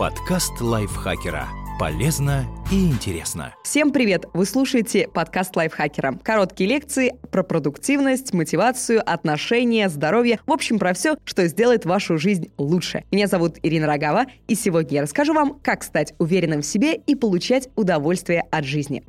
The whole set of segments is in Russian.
Подкаст лайфхакера. Полезно и интересно. Всем привет! Вы слушаете подкаст лайфхакера. Короткие лекции про продуктивность, мотивацию, отношения, здоровье. В общем, про все, что сделает вашу жизнь лучше. Меня зовут Ирина Рогава, и сегодня я расскажу вам, как стать уверенным в себе и получать удовольствие от жизни.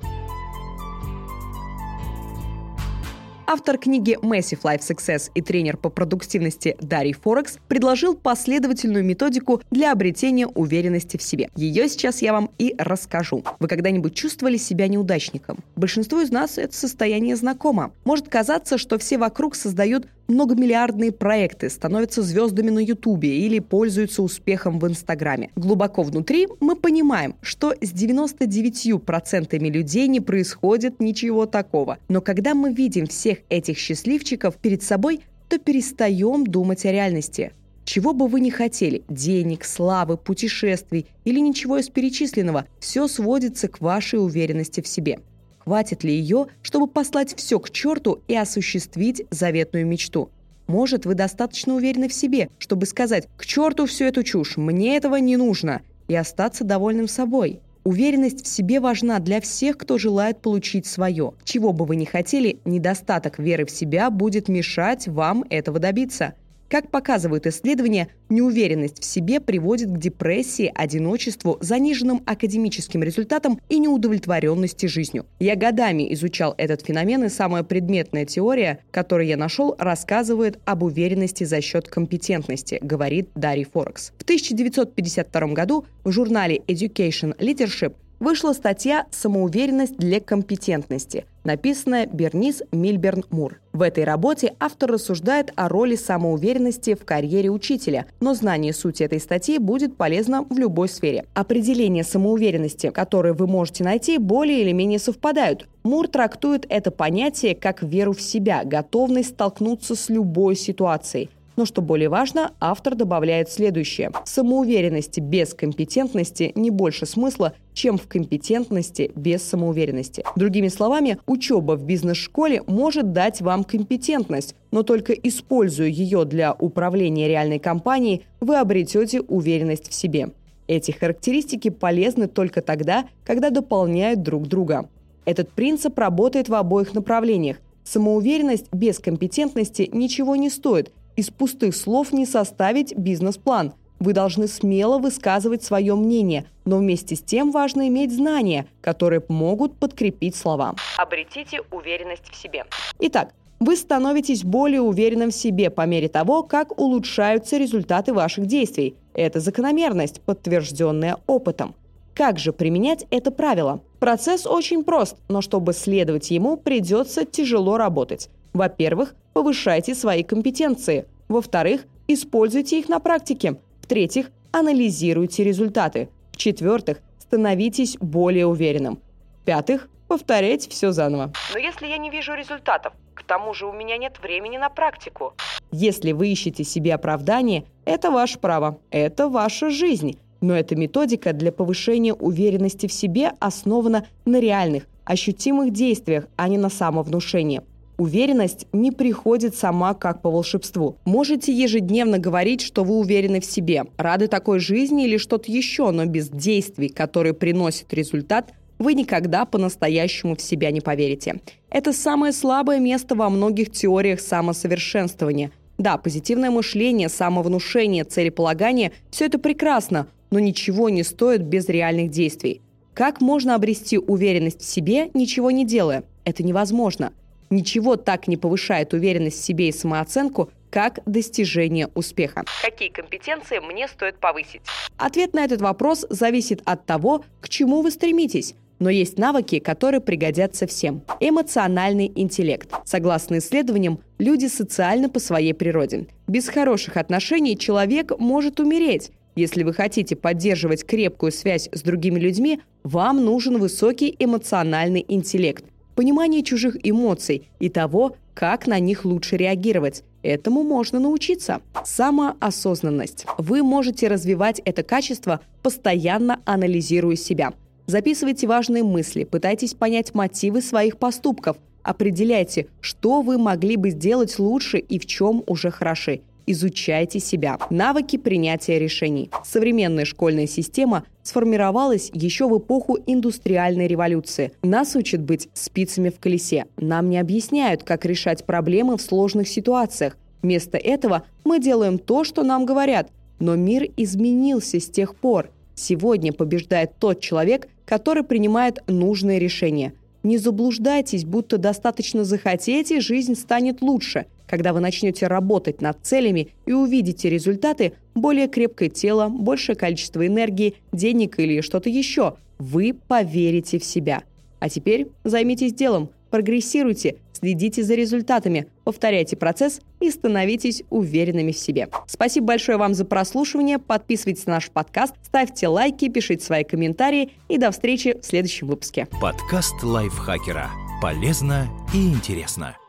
Автор книги Massive Life Success и тренер по продуктивности Дарий Форекс предложил последовательную методику для обретения уверенности в себе. Ее сейчас я вам и расскажу. Вы когда-нибудь чувствовали себя неудачником? Большинству из нас это состояние знакомо. Может казаться, что все вокруг создают многомиллиардные проекты, становятся звездами на Ютубе или пользуются успехом в Инстаграме. Глубоко внутри мы понимаем, что с 99% людей не происходит ничего такого. Но когда мы видим всех этих счастливчиков перед собой, то перестаем думать о реальности. Чего бы вы ни хотели – денег, славы, путешествий или ничего из перечисленного – все сводится к вашей уверенности в себе – Хватит ли ее, чтобы послать все к черту и осуществить заветную мечту? Может, вы достаточно уверены в себе, чтобы сказать «к черту всю эту чушь, мне этого не нужно» и остаться довольным собой? Уверенность в себе важна для всех, кто желает получить свое. Чего бы вы ни хотели, недостаток веры в себя будет мешать вам этого добиться. Как показывают исследования, неуверенность в себе приводит к депрессии, одиночеству, заниженным академическим результатам и неудовлетворенности жизнью. Я годами изучал этот феномен, и самая предметная теория, которую я нашел, рассказывает об уверенности за счет компетентности, говорит Дарий Форекс. В 1952 году в журнале Education Leadership вышла статья «Самоуверенность для компетентности», написанная Бернис Мильберн Мур. В этой работе автор рассуждает о роли самоуверенности в карьере учителя, но знание сути этой статьи будет полезно в любой сфере. Определение самоуверенности, которое вы можете найти, более или менее совпадают. Мур трактует это понятие как веру в себя, готовность столкнуться с любой ситуацией – но что более важно, автор добавляет следующее. Самоуверенности без компетентности не больше смысла, чем в компетентности без самоуверенности. Другими словами, учеба в бизнес-школе может дать вам компетентность, но только используя ее для управления реальной компанией, вы обретете уверенность в себе. Эти характеристики полезны только тогда, когда дополняют друг друга. Этот принцип работает в обоих направлениях. Самоуверенность без компетентности ничего не стоит – из пустых слов не составить бизнес-план. Вы должны смело высказывать свое мнение, но вместе с тем важно иметь знания, которые могут подкрепить слова. Обретите уверенность в себе. Итак, вы становитесь более уверенным в себе по мере того, как улучшаются результаты ваших действий. Это закономерность, подтвержденная опытом. Как же применять это правило? Процесс очень прост, но чтобы следовать ему, придется тяжело работать. Во-первых, повышайте свои компетенции. Во-вторых, используйте их на практике. В-третьих, анализируйте результаты. В-четвертых, становитесь более уверенным. В-пятых, повторяйте все заново. Но если я не вижу результатов, к тому же у меня нет времени на практику. Если вы ищете себе оправдание, это ваше право, это ваша жизнь. Но эта методика для повышения уверенности в себе основана на реальных, ощутимых действиях, а не на самовнушении. Уверенность не приходит сама как по волшебству. Можете ежедневно говорить, что вы уверены в себе, рады такой жизни или что-то еще, но без действий, которые приносят результат, вы никогда по-настоящему в себя не поверите. Это самое слабое место во многих теориях самосовершенствования. Да, позитивное мышление, самовнушение, целеполагание – все это прекрасно, но ничего не стоит без реальных действий. Как можно обрести уверенность в себе, ничего не делая? Это невозможно. Ничего так не повышает уверенность в себе и самооценку, как достижение успеха. Какие компетенции мне стоит повысить? Ответ на этот вопрос зависит от того, к чему вы стремитесь. Но есть навыки, которые пригодятся всем. Эмоциональный интеллект. Согласно исследованиям, люди социальны по своей природе. Без хороших отношений человек может умереть. Если вы хотите поддерживать крепкую связь с другими людьми, вам нужен высокий эмоциональный интеллект, понимание чужих эмоций и того, как на них лучше реагировать. Этому можно научиться. Самоосознанность. Вы можете развивать это качество, постоянно анализируя себя. Записывайте важные мысли, пытайтесь понять мотивы своих поступков, определяйте, что вы могли бы сделать лучше и в чем уже хороши. Изучайте себя. Навыки принятия решений. Современная школьная система сформировалась еще в эпоху индустриальной революции. Нас учат быть спицами в колесе. Нам не объясняют, как решать проблемы в сложных ситуациях. Вместо этого мы делаем то, что нам говорят. Но мир изменился с тех пор. Сегодня побеждает тот человек, который принимает нужные решения. Не заблуждайтесь, будто достаточно захотеть, и жизнь станет лучше. Когда вы начнете работать над целями и увидите результаты, более крепкое тело, большее количество энергии, денег или что-то еще, вы поверите в себя. А теперь займитесь делом, прогрессируйте, следите за результатами, повторяйте процесс и становитесь уверенными в себе. Спасибо большое вам за прослушивание, подписывайтесь на наш подкаст, ставьте лайки, пишите свои комментарии и до встречи в следующем выпуске. Подкаст лайфхакера. Полезно и интересно.